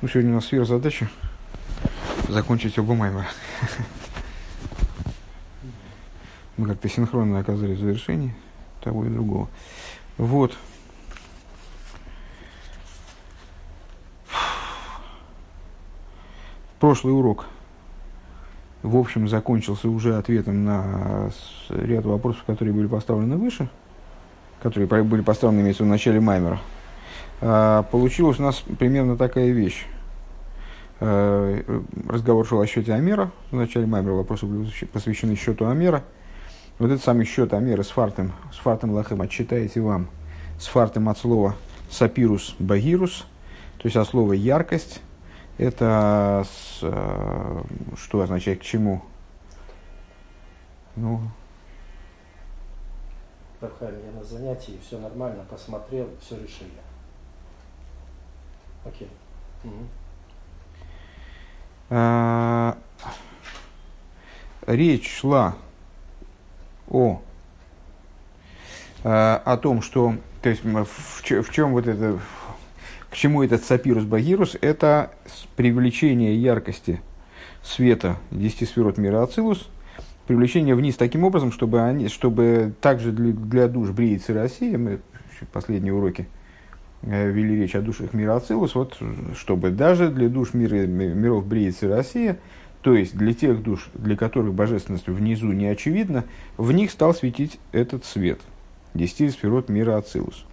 Ну, сегодня у нас сфера задача закончить оба маймера. Мы как-то синхронно оказались в завершении того и другого. Вот. Прошлый урок, в общем, закончился уже ответом на ряд вопросов, которые были поставлены выше, которые были поставлены, имеется в начале Маймера. А, получилась у нас примерно такая вещь. А, разговор шел о счете Амера. В начале Маймера вопросы были посвящены счету Амера. Вот этот самый счет Амера с фартом, с фартом лахем отчитаете вам, с фартом от слова сапирус багирус, то есть от слова яркость. Это с, а, что означает к чему? Ну, Рабхайм, я на занятии, все нормально, посмотрел, все решили. Окей. А, речь шла о, а, о том, что, то есть в, в чем вот это, к чему этот сапирус багирус, это привлечение яркости света 10 сферот мира Ацилус, привлечение вниз таким образом, чтобы, они, чтобы также для, для душ Бриицы России, мы последние уроки вели речь о душах мира Ацилус, вот, чтобы даже для душ мира, миров Бриицы и Россия, то есть для тех душ, для которых божественность внизу не очевидна, в них стал светить этот свет. Десяти сферот мира Ацилус.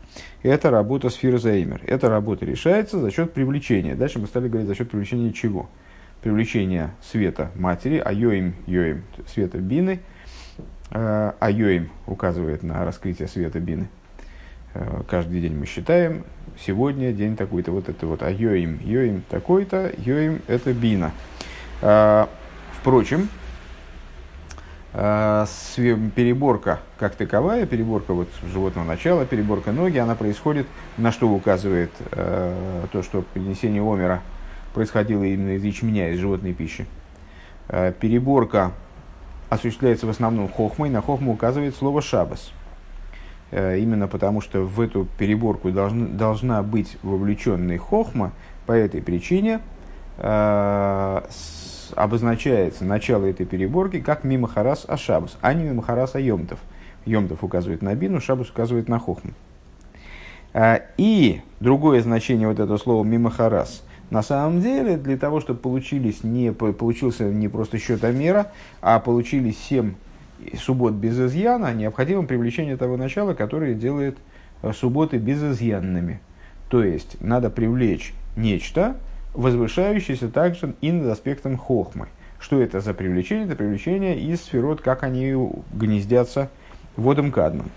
Это работа сферы Заимер. Эта работа решается за счет привлечения. Дальше мы стали говорить за счет привлечения чего? Привлечения света матери, а йоим, йоим, света бины. А йоим указывает на раскрытие света бины. Э, каждый день мы считаем, сегодня день такой-то, вот это вот, а йоим, йоим такой-то, йоим это бина. А, впрочем, а, переборка как таковая, переборка вот животного начала, переборка ноги, она происходит, на что указывает то, что принесение омера происходило именно из ячменя, из животной пищи. Переборка осуществляется в основном хохмой, на хохму указывает слово шабас – Э, именно потому что в эту переборку должна, должна быть вовлеченный хохма, по этой причине э, обозначается начало этой переборки как мимахарас ашабус, а не мимахарас айомтов. Йомтов указывает на бину, шабус указывает на хохму. Э, и другое значение вот этого слова мимахарас – на самом деле, для того, чтобы получились не, получился не просто счет Амера, а получились семь суббот без изъяна, необходимо привлечение того начала, которое делает э, субботы безызъянными. То есть, надо привлечь нечто, возвышающееся также и над аспектом хохмы. Что это за привлечение? Это привлечение из сферот, как они гнездятся водом кадмом.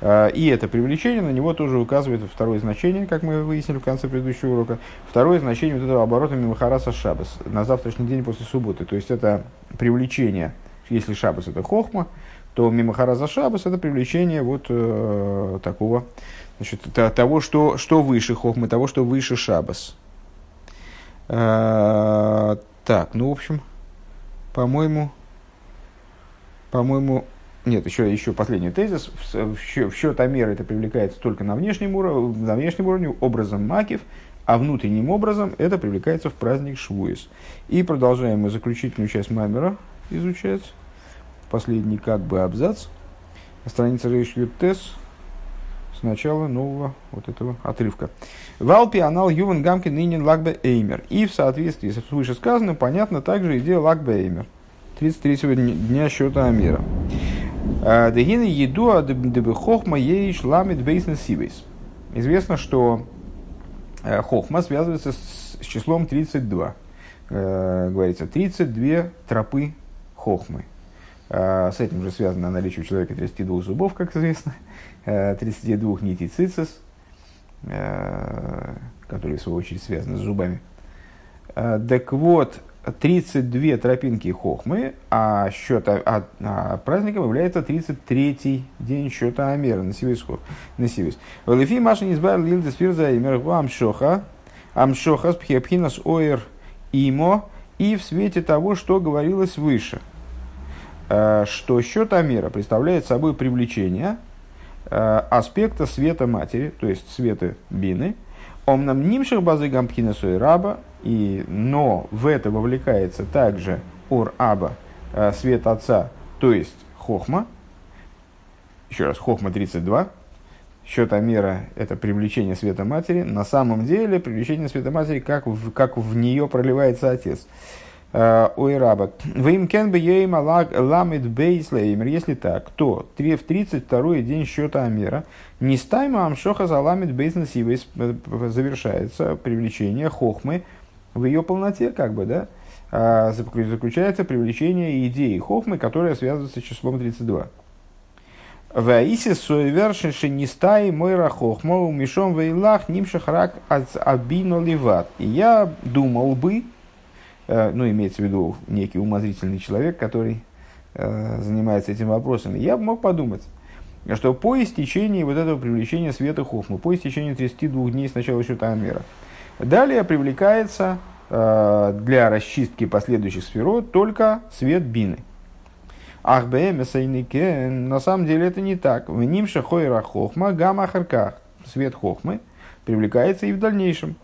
Э, и это привлечение, на него тоже указывает второе значение, как мы выяснили в конце предыдущего урока. Второе значение вот этого оборота Мимахараса Шабас на завтрашний день после субботы. То есть это привлечение если шабас это хохма, то мимахараза шабас это привлечение вот э, такого, значит, того, что, что выше хохмы, того, что выше шабас. Э, так, ну, в общем, по-моему, по-моему, нет, еще, еще последний тезис. В, в, в счет Амера это привлекается только на внешнем, уровне, на внешнем уровне образом макив, а внутренним образом это привлекается в праздник Швуис. И продолжаем мы заключительную часть Мамера изучать последний как бы абзац, страница Рейшлют Тес, с начала нового вот этого отрывка. Валпи анал юван гамки нынен лагбе эймер. И в соответствии с вышесказанным, понятно также идея лагбе эймер. 33 дня счета Амира. А, Дегины еду адебе хохма ей шламит бейснес сибейс. Известно, что э, хохма связывается с, с числом 32. Э, говорится, 32 тропы хохмы. А, с этим же связано наличие у человека 32 зубов, как известно, 32 э, нитей цицис, э, которые, в свою очередь, связаны с зубами. Э, так вот, 32 тропинки хохмы, а счет а, а праздником является 33-й день счета Амера на Сивис. На Сивис. Валифи Маша не избавил Лилдес Фирза и Мерху Амшоха, Амшоха с Пхепхинас Оэр Имо, и в свете того, что говорилось выше – что счет Амера представляет собой привлечение э, аспекта света матери, то есть света бины, омнам нимших базы гампхина раба, И, но в это вовлекается также Ор Аба, э, свет Отца, то есть Хохма. Еще раз, Хохма 32. Счет Амера – это привлечение света матери. На самом деле, привлечение света матери, как в, как в нее проливается Отец. Э, ой, раба. Кен бы ейм ламит бейслеймер. Если так, то в 32-й день счета Амера не стайма амшоха за ламит бейснесивейс э, завершается привлечение хохмы в ее полноте, как бы, да, а, заключается привлечение идеи хохмы, которая связывается с числом 32. Ваиси суевершиши не стаи мойра хохма умешом вейлах нимшахрак абино ливат. И я думал бы, ну, имеется в виду некий умозрительный человек, который э, занимается этим вопросом, я мог подумать, что по истечении вот этого привлечения света Хохмы, по истечении 32 дней с начала счета Амера, далее привлекается э, для расчистки последующих сферот только свет Бины. Ах, на самом деле это не так. В нимша хойра хохма гамма харках. Свет хохмы привлекается и в дальнейшем.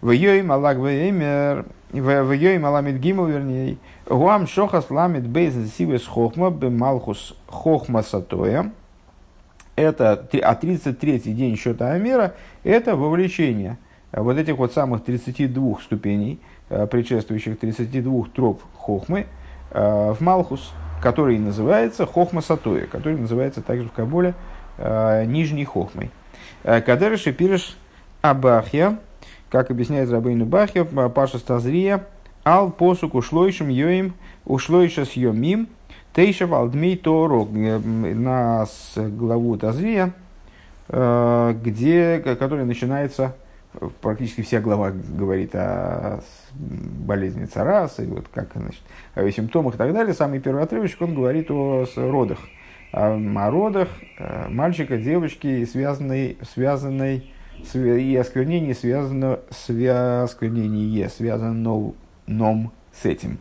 В йой малак веймер в Йой Маламид вернее, Гуам Шохас Ламид Бейзен Сивес Хохма Бемалхус Хохма Сатоя. Это, а 33-й день счета Амера – это вовлечение вот этих вот самых 32 ступеней, э, предшествующих 32 троп Хохмы, э, в Малхус, который называется Хохма Сатоя, который называется также в Кабуле э, Нижней Хохмой. Кадерыши пириш Абахья – как объясняет Рабейну Бахьев, Паша Стазрия, Ал посук ушлойшим йоим, ушлойша с йомим, тейшев алдмей торо, на главу Тазрия, э, где, который начинается, практически вся глава говорит о болезни цараса, и вот как, значит, о симптомах и так далее. Самый первый отрывочек, он говорит о родах. О, о родах э, мальчика, девочки, связанной, связанной и осквернение связано, свя, осквернение связано ном с этим.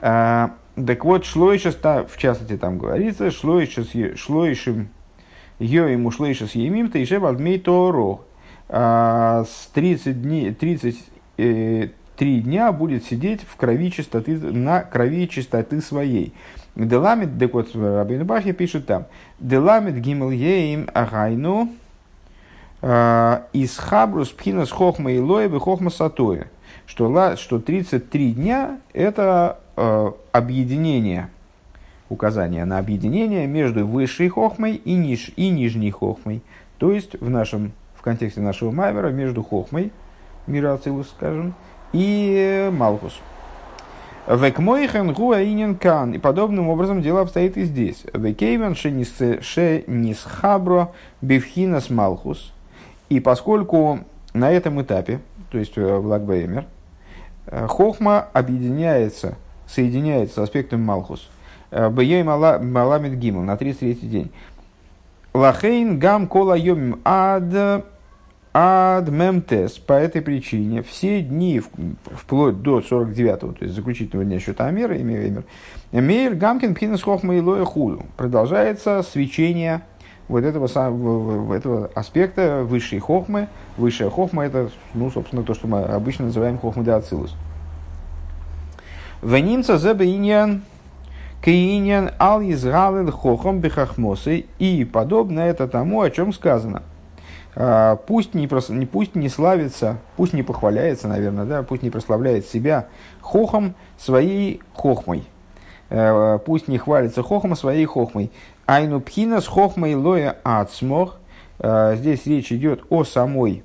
А, так вот, шлойшес, в частности, там говорится, шлойшес, шлойшим, ее ему шлойшес емим, ты еще вальмей торо. А, с 30 дней, 33 э, дня будет сидеть в крови чистоты, на крови чистоты своей. Деламит, так вот, Рабин Бахи пишет там, Деламит гимел еим агайну, из Хабрус Пхинас Хохма и Лоева Хохма Сатоя, что, что 33 дня – это э, объединение, указание на объединение между высшей Хохмой и, ниж, и нижней Хохмой. То есть в, нашем, в контексте нашего Маймера между Хохмой, мира Ацилус, скажем, и Малхус. Векмойхен гуаинен кан. И подобным образом дело обстоит и здесь. Векейвен шенисхабро бифхинас малхус. И поскольку на этом этапе, то есть э, в Лагбеймер, э, Хохма объединяется, соединяется с аспектом Малхус, э, Бейей Маламид Гимл на 33-й день. Лахейн гам кола йомим ад ад мемтес. По этой причине все дни, вплоть до 49-го, то есть заключительного дня счета Амера, Мейр Гамкин Пхинес Хохма и Лоя Худу. Продолжается свечение вот этого, этого аспекта высшей хохмы. Высшая хохма – это, ну, собственно, то, что мы обычно называем хохмой де ацилус. Венимца зебе кейиньян ал изгалил хохом бехахмосы. И подобно это тому, о чем сказано. А, пусть не, прос, пусть не славится, пусть не похваляется, наверное, да, пусть не прославляет себя хохом своей хохмой. Э, пусть не хвалится хохом своей хохмой. Айну пхина с хохмой лоя ацмох. Э, здесь речь идет о самой,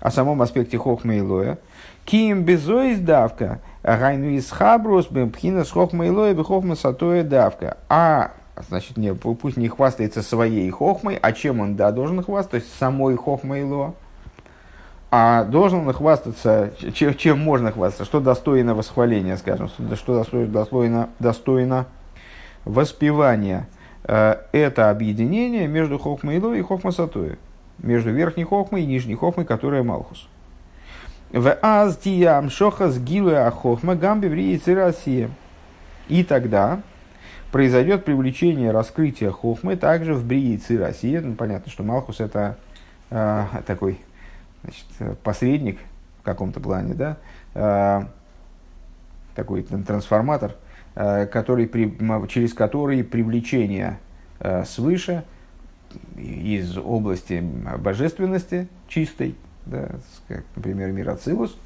о самом аспекте хохмы и лоя. Ким безоис давка. Гайну из хабрус пхина с хохмой лоя бехохма сатоя давка. А значит, не, пусть не хвастается своей хохмой, а чем он, да, должен хвастаться, самой хохмой ло. А должен он хвастаться, чем, чем можно хвастаться, что достойно восхваления, скажем, что достойно, достойно, воспевания. Э, это объединение между Хохмой и Хохма Сатуя, между верхней Хохмой и нижней Хохмой, которая Малхус. В аз тиям шохас гилуя хохма гамби в Россия. И тогда произойдет привлечение раскрытия хохмы также в Бриице России. Ну, понятно, что Малхус это э, такой значит, посредник, каком-то плане, да, э, такой трансформатор, э, который, через который привлечение э, свыше из области божественности чистой, да, как, например, мир Ацилус,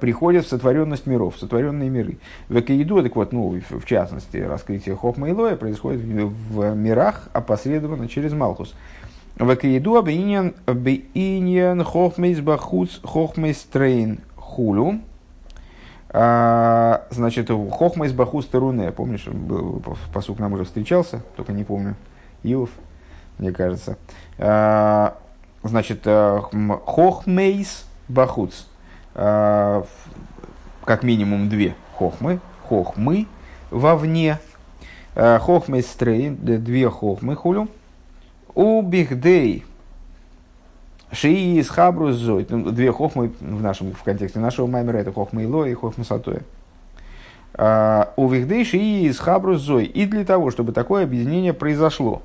приходят в сотворенность миров, в сотворенные миры. В Экаиду, так вот, ну, в частности, раскрытие Хохма и Лоя происходит в мирах опосредованно через Малхус. Вакиеду бейньян хохмейс бахуц хохмейс трейн хулю. А, значит, хохмейс бахуц теруне. Помнишь, посук нам уже встречался, только не помню. Иов, мне кажется. А, значит, э, хохмейс бахуц. А, как минимум две хохмы. Хохмы вовне. Хохмейс трейн, две хохмы хулю. У бихдей шии из хабрус зой. Ну, две хохмы в, нашем, в контексте нашего маймера это хохма ило и хохма сатоя. А, у вихдей шии из хабрус зой. И для того, чтобы такое объединение произошло.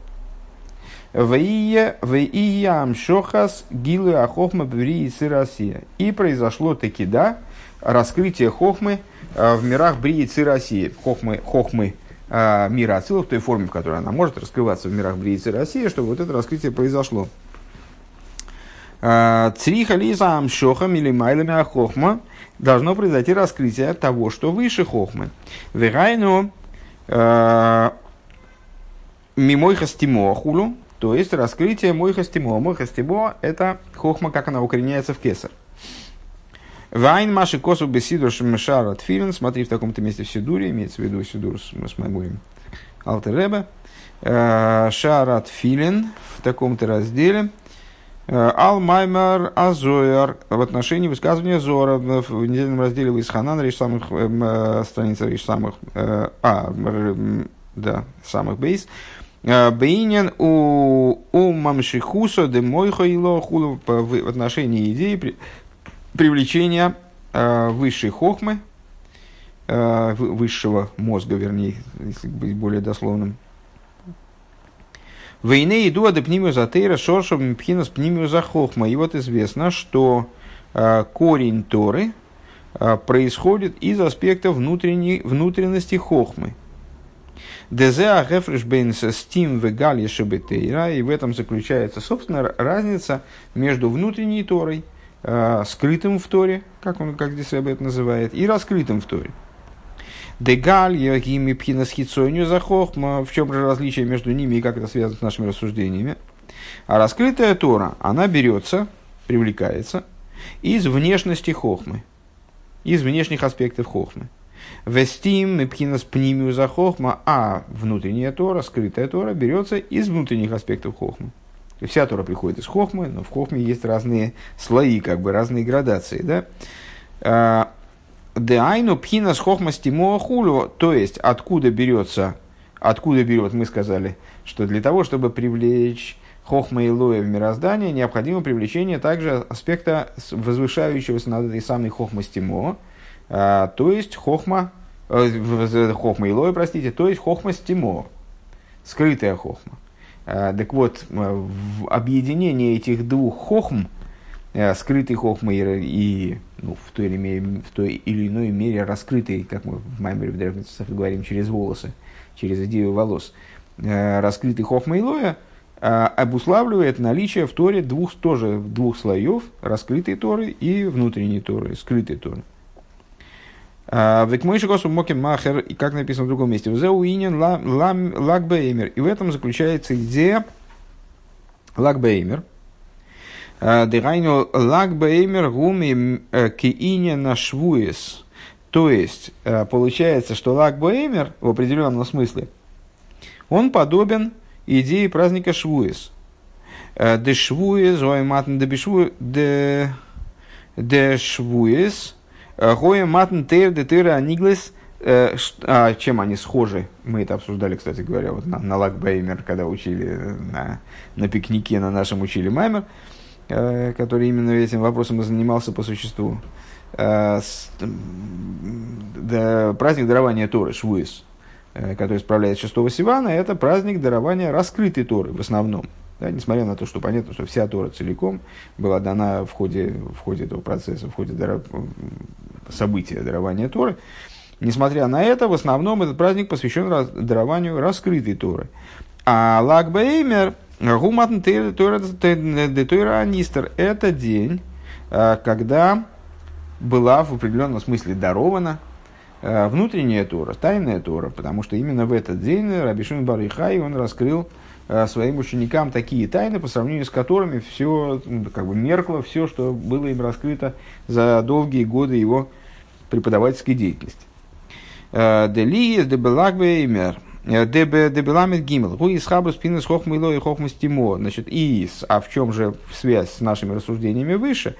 Бри и произошло таки, да, раскрытие хохмы а, в мирах Брии и России. Хохмы, хохмы а, мира Ацилов в той форме, в которой она может раскрываться в мирах Бриицы России, чтобы вот это раскрытие произошло. А, Цриха лиза амшохам или майлами ахохма должно произойти раскрытие того, что выше хохмы. Верайну а, мимойха стимо хулу, то есть раскрытие мойха стимо. Мойха стимо – это хохма, как она укореняется в кесар. Вайн Маши Косу Бесидур Шмешара Тфилин, смотри в таком-то месте в Сидуре, имеется в виду Сидур с, с моим Алтеребе. Э, Шарат Филин в таком-то разделе. Э, Ал Маймар Азояр в отношении высказывания Зора в недельном разделе Висханан, речь самых э, страница речь самых а, да, самых бейс. Бейнин у у мамшихуса де мойхо ило в отношении идеи привлечения э, высшей хохмы, э, высшего мозга, вернее, если быть более дословным. Войны иду адепнимию за тейра шоршом пхинас пнимию за хохма. И вот известно, что э, корень Торы происходит из аспекта внутренней, внутренности хохмы. Дезе ахефриш бейнс стим вегалья шебетейра. И в этом заключается, собственно, разница между внутренней Торой – э, скрытым в Торе, как он, как здесь об это называет, и раскрытым в Торе. Дегаль, Йогими, Пхинас, Хитсойню, Захохма. В чем же различие между ними и как это связано с нашими рассуждениями? А раскрытая Тора, она берется, привлекается из внешности Хохмы, из внешних аспектов Хохмы. Вестим, Мепхинас, Пнимию, Захохма, а внутренняя Тора, скрытая Тора, берется из внутренних аспектов Хохмы. Вся Тора приходит из Хохмы, но в Хохме есть разные слои, как бы разные градации. Да? А, Деайну пхина с хохма хулю, то есть откуда берется, откуда берет, мы сказали, что для того, чтобы привлечь хохма и лоя в мироздание, необходимо привлечение также аспекта возвышающегося над этой самой хохма стимо, а, то есть хохма, э, хохма и лоя, простите, то есть хохма стимо, скрытая хохма. А, так вот, в объединении этих двух хохм, э, скрытый хохма и, ну, в, той или мере, в той или иной мере раскрытый, как мы в Маймере в Древних говорим, через волосы, через идею волос, э, раскрытый хохма и лоя, обуславливает наличие в Торе двух, тоже двух слоев, раскрытой Торы и внутренней Торы, скрытой Торы. А, Век мой шагосу моким махер, и как написано в другом месте, уинен лагбеймер. И в этом заключается идея лагбеймер. А, Дерайну лагбеймер гуми э, киине нашвуес. То есть, э, получается, что лагбеймер в определенном смысле, он подобен идее праздника Швуес. Э, де Швуес, ой, матн де Швуес, Гоя матн тейр де тейра. Э, чем они схожи? Мы это обсуждали, кстати говоря, вот на, на Лагбеймер, когда учили на, на пикнике на нашем учили Маймер, э, который именно этим вопросом и занимался по существу. Э, праздник дарования Торы, Швуис, который справляет 6 Сивана, это праздник дарования раскрытой Торы в основном. Да, несмотря на то, что понятно, что вся Тора целиком была дана в ходе, в ходе этого процесса, в ходе даров... события дарования Торы, несмотря на это, в основном этот праздник посвящен раз... дарованию раскрытой Торы. А Лагбеймер, Гуматн Тойра Анистер, это день, э, когда была в определенном смысле дарована э, внутренняя Тора, тайная Тора, потому что именно в этот день Рабишин Барихай он раскрыл своим ученикам такие тайны, по сравнению с которыми все ну, как бы меркло, все, что было им раскрыто за долгие годы его преподавательской деятельности. Э, Делиес дебелагбеймер. Э, дебеламет гимел. Гу из хабрус пинес хохмыло и хохмастимо. Значит, из. А в чем же связь с нашими рассуждениями выше?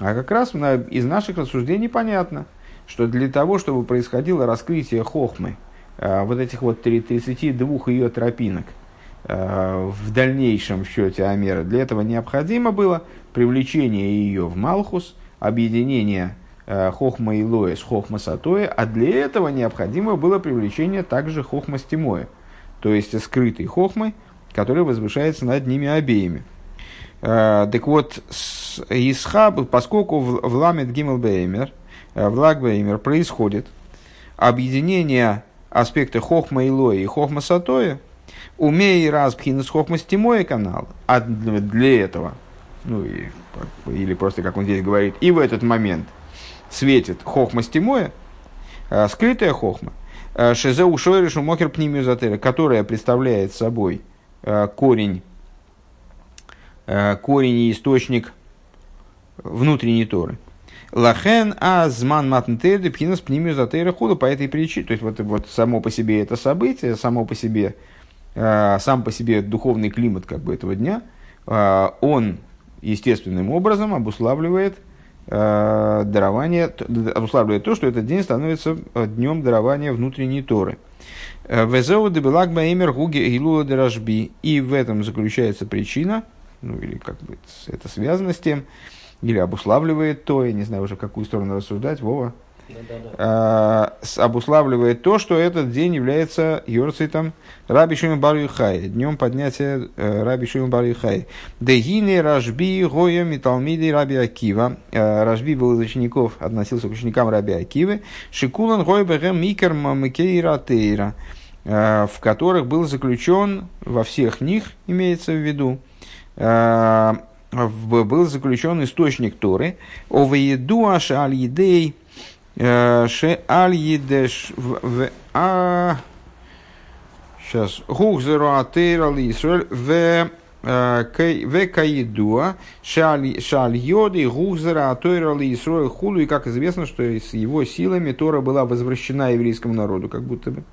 А как раз из наших рассуждений понятно, что для того, чтобы происходило раскрытие хохмы, вот этих вот 32 ее тропинок – Э, в дальнейшем счете Амера. Для этого необходимо было привлечение ее в Малхус, объединение э, Хохма и Лоя с Хохма Сатоя, а для этого необходимо было привлечение также Хохма Стимоя, то есть скрытой Хохмы, которая возвышается над ними обеими. Э, так вот, Исхаб, поскольку в Ламет Гиммел Беймер, в происходит объединение аспекта Хохма и Лоя и Хохма Сатоя, Умей раз пхинус хохмастимой канал. А для этого, ну и, или просто, как он здесь говорит, и в этот момент светит хохмастимоя, э, скрытая хохма, э, шезе ушойришу мокер пнимиозатера, которая представляет собой э, корень, корень и источник внутренней Торы. Лахен азман матнтеды пхинус пнимиозатера худа по этой причине. То есть вот, вот само по себе это событие, само по себе сам по себе духовный климат как бы этого дня, э, он естественным образом обуславливает э, дарование, обуславливает то, что этот день становится днем дарования внутренней Торы. Везеу дебелак баэмер гуги гилула. И в этом заключается причина, ну или как бы это связано с тем, или обуславливает то, я не знаю уже в какую сторону рассуждать, Вова, Э, обуславливает то, что этот день является Йорцитом Раби Шимон Бар Юхай, днем поднятия э, Раби Шимон Бар Юхай. Дегини Рашби Гоя Миталмиди Раби Акива. Э, Рашби был из учеников, относился к ученикам Раби Акивы. Шикулан Гой Бегем Микер Мамикейра Тейра в которых был заключен, во всех них имеется в виду, был заключен источник Торы, Овеедуаш Аль-Едей, Э, ше аль едеш в а сейчас гухзеру атейра ли Исраэль в э, в каидуа шаль йоды гухзера атойра ли Исраэль хулу и как известно, что с его силами Тора была возвращена еврейскому народу, как будто бы.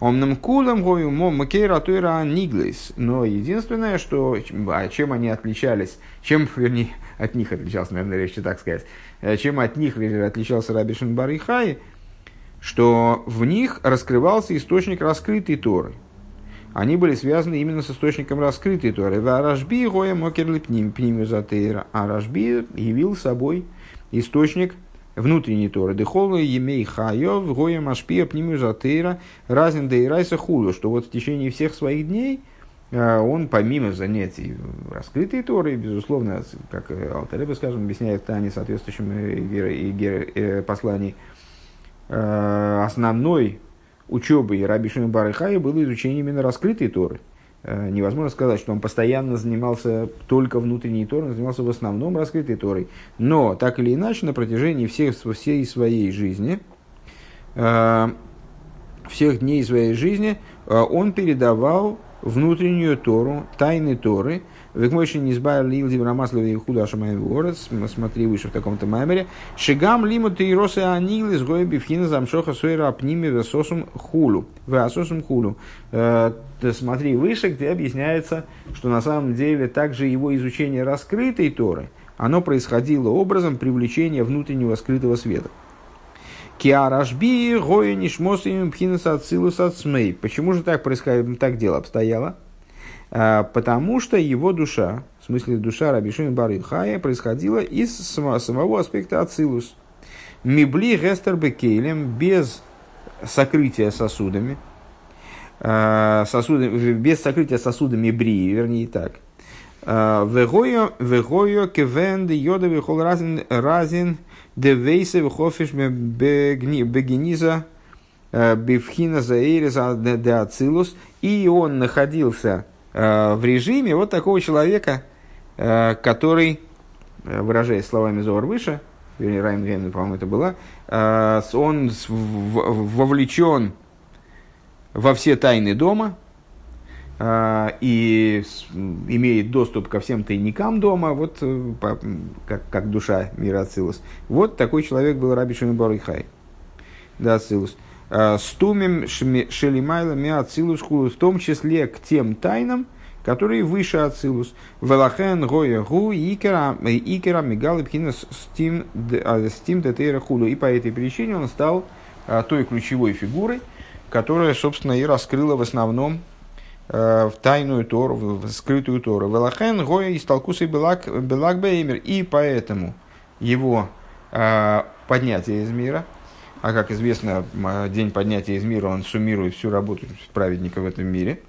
Омным кулам гою макейра тойра ниглис. Но единственное, что а чем они отличались, чем, вернее, от них отличался, наверное, легче так сказать, Э, чем от них отличался Раби Шинбар и что в них раскрывался источник раскрытой Торы. Они были связаны именно с источником раскрытой Торы. Рашби гоя мокерли пнимю затейра. А Рашби явил собой источник внутренней Торы. Дехолу емей хайов гоя машпия пнимю затейра разин дейрайса хулю. Что вот в течение всех своих дней – а, он помимо занятий раскрытой Торой, безусловно, как Алтареба, скажем, объясняет Тане соответствующем э, послании, а, основной учебой Раби Шимон Барыхая было изучение именно раскрытой Торы. А, невозможно сказать, что он постоянно занимался только внутренней Торой, он занимался в основном раскрытой Торой. Но, так или иначе, на протяжении всех, всей своей жизни, всех дней своей жизни, он передавал внутреннюю Тору, тайны Торы. Векмойши не избавили Илди Брамаслова и Худа Шамаеворец, смотри выше в таком-то маймере. Шигам лиму ты росы анил из гоя бифхина замшоха суэра апними весосум хулу. Весосум хулу. Э, смотри выше, где объясняется, что на самом деле также его изучение раскрытой Торы, оно происходило образом привлечения внутреннего скрытого света. Киарашби, гоя нишмос им пхинас ацилус ацмей. Почему же так происходит, так дело обстояло? А, потому что его душа, в смысле душа Рабишин Бар Хая, происходила из самого аспекта ацилус. Мибли гестер бекейлем, без сокрытия сосудами, а, сосуды, без сокрытия сосудами брии, вернее так. Вегойо кевен де йода вихол разин разин де вейсе вихофиш бегениза бифхина заэриза де ацилус. И он находился в режиме вот такого человека, который, выражаясь словами Зор выше, вернее, Райм Гейман, по-моему, это была, он вовлечен во все тайны дома, и имеет доступ ко всем тайникам дома, вот э, как, как душа мира Ацилус. Вот такой человек был Раби Шимон Барихай. Да, Ацилус. Стумим шелимайла ми Ацилус в том числе к тем тайнам, которые выше Ацилус. Велахен гоя гу икера икера мигалы пхинас стим а, детейра худу. И по этой причине он стал той ключевой фигурой, которая, собственно, и раскрыла в основном Э, в тайную Тору, в скрытую Тору. Велахен гоя из толкуса белак, беймер. И поэтому его э, поднятие из мира, а как известно, день поднятия из мира, он суммирует всю работу праведника в этом мире.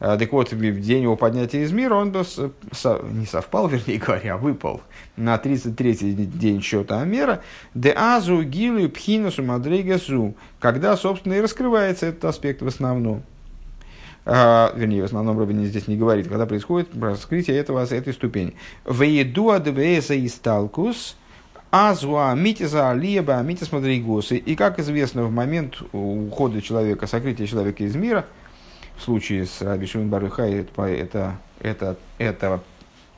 Э, так вот, в день его поднятия из мира он не совпал, вернее говоря, а выпал на 33-й день счета Амера, де азу гилу пхинасу мадригасу, когда, собственно, и раскрывается этот аспект в основном а, вернее, в основном Робин здесь не говорит, когда происходит раскрытие этого, этой ступени. Вееду адвеса и сталкус, азуа митиза алиеба митис мадригосы. И, как известно, в момент ухода человека, сокрытия человека из мира, в случае с Раби Шимон Барыхай, это, это, это, это,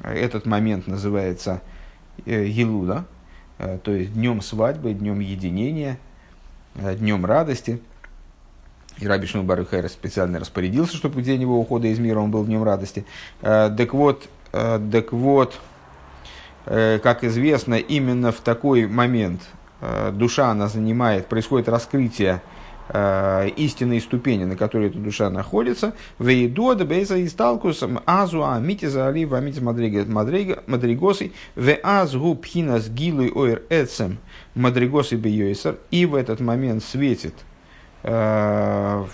этот момент называется э, Елуда, э, то есть днем свадьбы, днем единения, э, днем радости – и Раби Шимон Барухайра специально распорядился, чтобы день его ухода из мира он был в днем радости. Э, так вот, э, так вот, э, как известно, именно в такой момент душа, она занимает, происходит раскрытие истинной ступени, на которой эта душа находится. Вейдо да бейза и сталкусом азуа митиза али вамитис мадригосы в азгу пхинас гилуй ойр эцем мадригосы бейойсер. И в этот момент светит Э,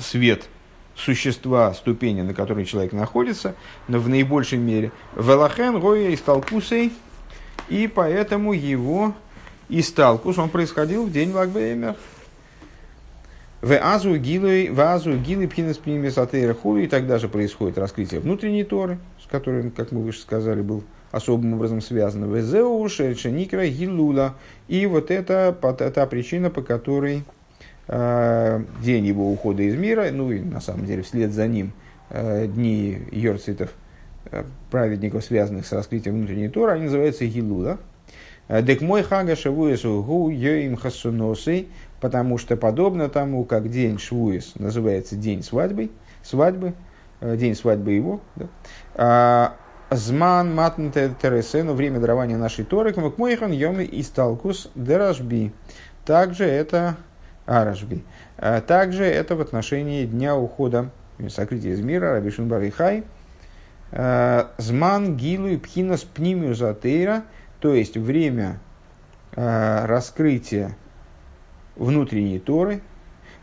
свет существа, ступени, на которой человек находится, но в наибольшей мере. Велахен гоя из Талкусей, и поэтому его исталкус, он происходил в день Лагбеймер. В азу гилы, в азу гилы пхинес пнимесатейра хули, и тогда же происходит раскрытие внутренней Торы, с которой, как мы выше сказали, был особым образом связан. В зеу шерченикра гилула. И вот это та причина, по которой день его ухода из мира, ну и на самом деле вслед за ним э, дни Йорцитов, э, праведников, связанных с раскрытием внутренней Торы, они называются Гилуда. Дек мой хага шавуесу гу йоим хасуносы, потому что подобно тому, как день Швуес называется день свадьбы, свадьбы, день свадьбы его, да, а, Зман матн тересену, время дарования нашей Торы, как мойхан йоми исталкус деражби. Также это Арашби. А также это в отношении дня ухода, сокрытия из мира, Рабишин Барихай. А, Зман гилу и пхинас пнимию затейра, то есть время а, раскрытия внутренней Торы,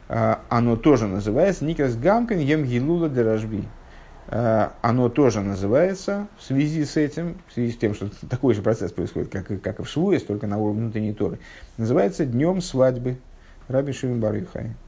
оно тоже называется Никас Гамкин Ем Гилула Деражби. Оно тоже называется в связи с этим, в связи с тем, что такой же процесс происходит, как, как и в Швуе, только на уровне внутренней Торы, называется Днем свадьбы Раби Барюхай.